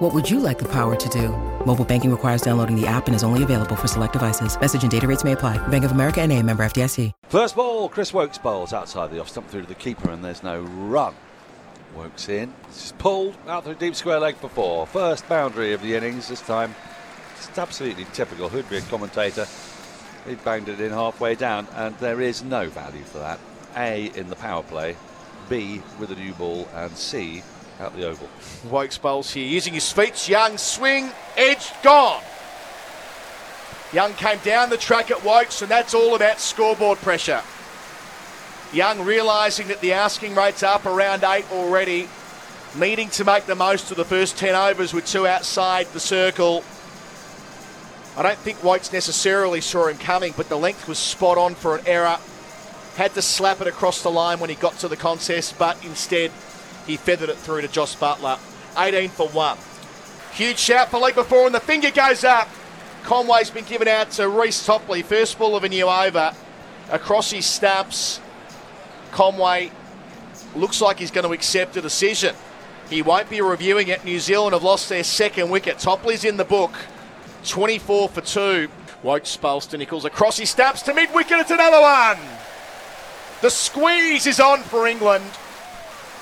What would you like the power to do? Mobile banking requires downloading the app and is only available for select devices. Message and data rates may apply. Bank of America and a member FDIC. First ball, Chris Woakes bowls outside the off stump through to the keeper and there's no run. Woakes in. This is pulled out through deep square leg for four. First boundary of the innings this time. It's absolutely typical. Who'd be a commentator? He banged it in halfway down and there is no value for that. A in the power play, B with a new ball and C out the oval. Woakes bowls here using his feet. Young swing, edge gone. Young came down the track at Woakes, and that's all about scoreboard pressure. Young realising that the asking rate's up around eight already, needing to make the most of the first 10 overs with two outside the circle. I don't think Woakes necessarily saw him coming, but the length was spot on for an error. Had to slap it across the line when he got to the contest, but instead he feathered it through to Jos Buttler. 18 for one. Huge shout for leg before, and the finger goes up. Conway's been given out to Reece Topley. First ball of a new over. Across his stumps. Conway looks like he's going to accept a decision. He won't be reviewing it. New Zealand have lost their second wicket. Topley's in the book. 24 for two. Woakes spulls to Nicholls. Across his stumps to mid wicket. It's another one. The squeeze is on for England.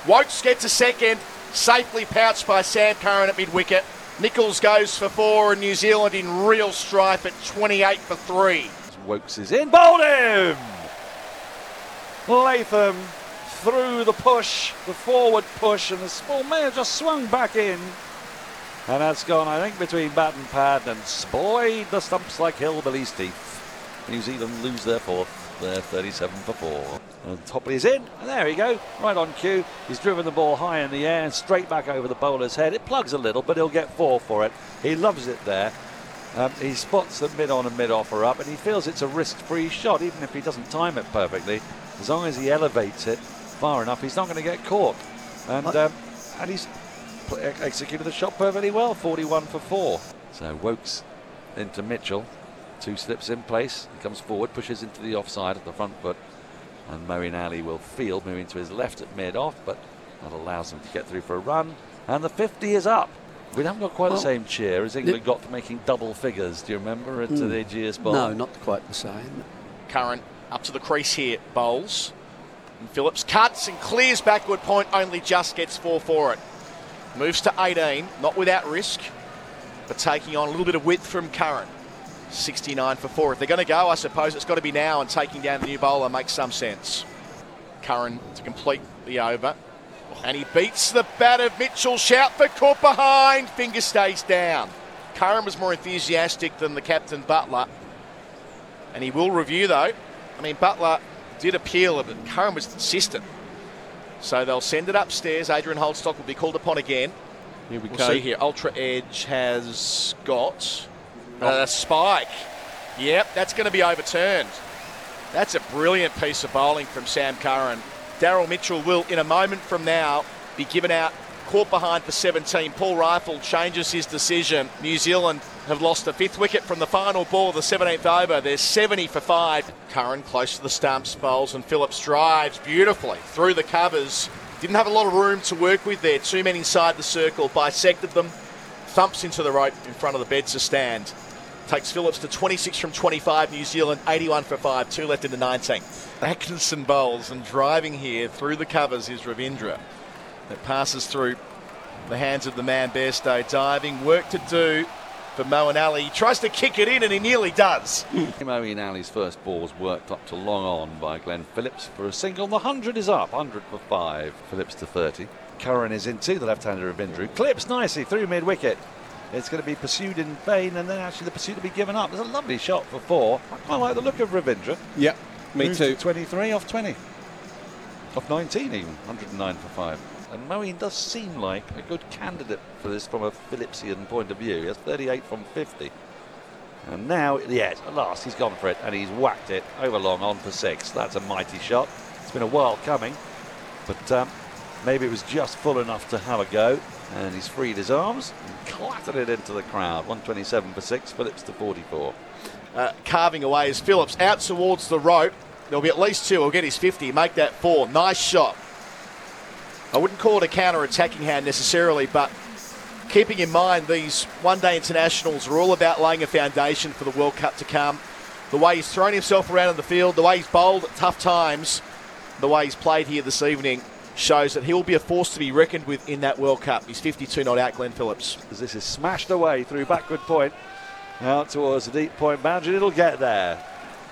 Woakes gets a second. Safely pouched by Sam Curran at mid wicket. Nicholls goes for four, and New Zealand in real strife at 28 for three. Woakes is in, bowled him! Latham through the push, the forward push, and the small may have just swung back in. And that's gone, I think, between bat and pad and splayed the stumps like hillbilly's teeth. New Zealand lose their fourth. They're 37 for four. And Topley is in, and there we go, right on cue. He's driven the ball high in the air and straight back over the bowler's head. It plugs a little, but he'll get four for it. He loves it there. Um, he spots the mid on and mid offer up, and he feels it's a risk free shot, even if he doesn't time it perfectly. As long as he elevates it far enough, he's not going to get caught. And, um, and he's executed the shot perfectly well, 41 for four. So Woakes into Mitchell. Two slips in place. He comes forward, pushes into the offside at the front foot. And Moeen Ali will field, moving to his left at mid off, but that allows him to get through for a run. And the 50 is up. We haven't got quite well, the same cheer as England got for making double figures. Do you remember at mm, the Ageas Bowl? No, not quite the same. Curran up to the crease here, bowls. And Phillips cuts and clears backward point, only just gets four for it. Moves to 18, not without risk, but taking on a little bit of width from Curran. 69 for four. If they're going to go, I suppose it's got to be now, and taking down the new bowler makes some sense. Curran to complete the over. And he beats the bat of Mitchell. Shout for caught behind. Finger stays down. Curran was more enthusiastic than the captain Buttler. And he will review, though. I mean, Buttler did appeal, but Curran was insistent. So they'll send it upstairs. Adrian Holdstock will be called upon again. Here we we'll go. see here. Ultra Edge has got a spike. Yep, that's going to be overturned. That's a brilliant piece of bowling from Sam Curran. Daryl Mitchell will, in a moment from now, be given out caught behind for 17. Paul Reiffel changes his decision. New Zealand have lost the fifth wicket from the final ball of the 17th over. They're 70 for five. Curran close to the stumps, bowls, and Phillips drives beautifully through the covers. Didn't have a lot of room to work with there. Two men inside the circle, bisected them, thumps into the rope in front of the Bedser stand. Takes Phillips to 26 from 25. New Zealand 81 for 5. Two left in the 19. Atkinson bowls and driving here through the covers is Ravindra. It passes through the hands of the man Bairstow diving. Work to do for Moeen Ali. He tries to kick it in and he nearly does. Moeen Ali's first ball was worked up to long on by Glenn Phillips for a single. The 100 is up, 100 for 5. Phillips to 30. Curran is into the left-hander Ravindra. Clips nicely through mid-wicket. It's going to be pursued in vain, and then actually the pursuit will be given up. There's a lovely shot for four. I quite like the look of Ravindra. Yeah, me Moves too. To 23 off 20. Off 19 even. 109 for 5. And Moeen does seem like a good candidate for this from a Phillipsian point of view. He has 38 from 50. And now, yes, at last he's gone for it and he's whacked it over long on for six. That's a mighty shot. It's been a while coming, but um, maybe it was just full enough to have a go. And he's freed his arms and clattered it into the crowd. 127 for six, Phillips to 44. Uh, carving away is Phillips out towards the rope. There'll be at least two. He'll get his 50, make that four. Nice shot. I wouldn't call it a counter attacking hand necessarily, but keeping in mind these one day internationals are all about laying a foundation for the World Cup to come. The way he's thrown himself around in the field, the way he's bowled at tough times, the way he's played here this evening shows that he will be a force to be reckoned with in that World Cup. He's 52 not out, Glenn Phillips. As this is smashed away through backward point, out towards the deep point boundary, it'll get there.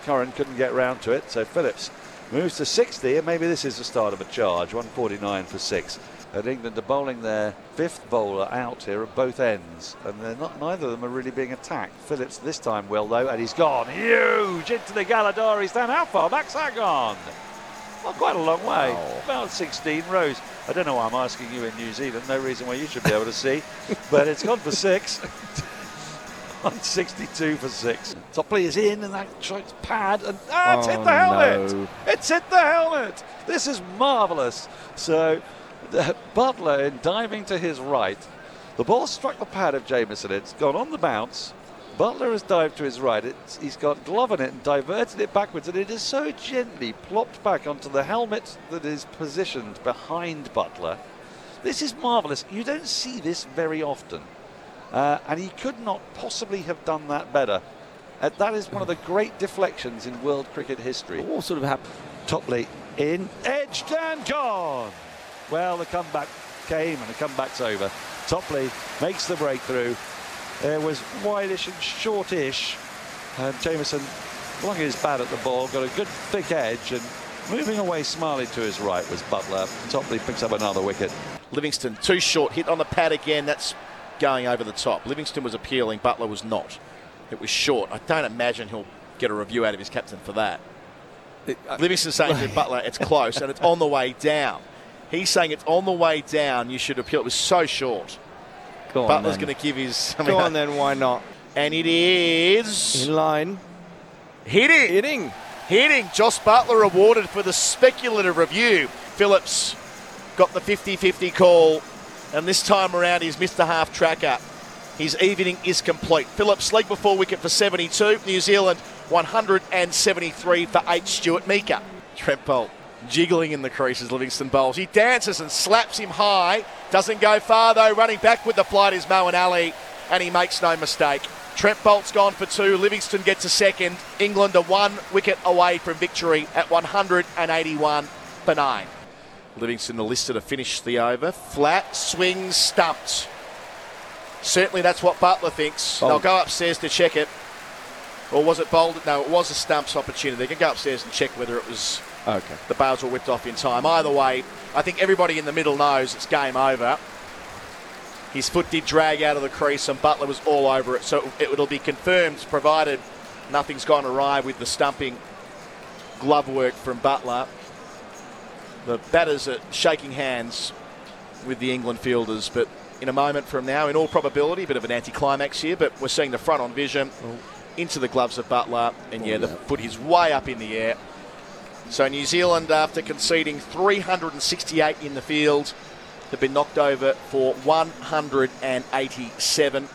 Curran couldn't get round to it, so Phillips moves to 60, and maybe this is the start of a charge. 149 for six. And England are bowling their fifth bowler out here at both ends, and they're not. Neither of them are really being attacked. Phillips this time will though, and he's gone huge into the Galladari stand. How far back's that gone? Well, quite a long way, oh. about 16 rows. I don't know why I'm asking you in New Zealand. No reason why you should be able to see, but it's gone for six. 162 for six. Topley is in, and that strikes pad, and ah, it's oh, hit the helmet. No. It's hit the helmet. This is marvellous. So, Buttler in diving to his right, the ball struck the pad of Jamieson. It's gone on the bounce. Buttler has dived to his right. It's, he's got glove on it and diverted it backwards, and it is so gently plopped back onto the helmet that is positioned behind Buttler. This is marvellous. You don't see this very often. Uh, and he could not possibly have done that better. Uh, that is one of the great deflections in world cricket history. What sort of happened? Topley in, edged and gone. Well, the comeback came and the comeback's over. Topley makes the breakthrough. It was wideish and shortish. And Jamieson flung his bat at the ball, got a good thick edge, and moving away smartly to his right was Buttler. Topley picks up another wicket. Livingstone, too short, hit on the pad again. That's going over the top. Livingstone was appealing, Buttler was not. It was short. I don't imagine he'll get a review out of his captain for that. It, uh, Livingstone saying to Buttler, it's close and it's on the way down. He's saying it's on the way down. You should appeal. It was so short. Go on, Buttler's going to give his. I mean, Go on uh, then. Why not? And it is in line. Hitting. Hitting. Hitting. Jos Buttler awarded for the speculative review. Phillips got the 50-50 call, and this time around he's missed a half tracker. His evening is complete. Phillips leg before wicket for 72. New Zealand 173 for eight. Stuart Meeker. Trent Boult jiggling in the creases, Livingstone bowls. He dances and slaps him high. Doesn't go far though. Running back with the flight is Moeen Ali, and he makes no mistake. Trent Boult's gone for two. Livingstone gets a second. England are one wicket away from victory at 181 for nine. Livingstone listed to finish the over. Flat, swing, stumped. Certainly that's what Buttler thinks. Bowled. They'll go upstairs to check it. Or was it bowled? No, it was a stumps opportunity. They can go upstairs and check whether it was Okay. The bails were whipped off in time. Either way, I think everybody in the middle knows it's game over. His foot did drag out of the crease, and Buttler was all over it. So it, will be confirmed, provided nothing's gone awry with the stumping glove work from Buttler. The batters are shaking hands with the England fielders, but in a moment from now, in all probability, a bit of an anticlimax here, but we're seeing the front on vision into the gloves of Buttler, and yeah, the foot is way up in the air. So New Zealand, after conceding 368 in the field, have been knocked over for 187.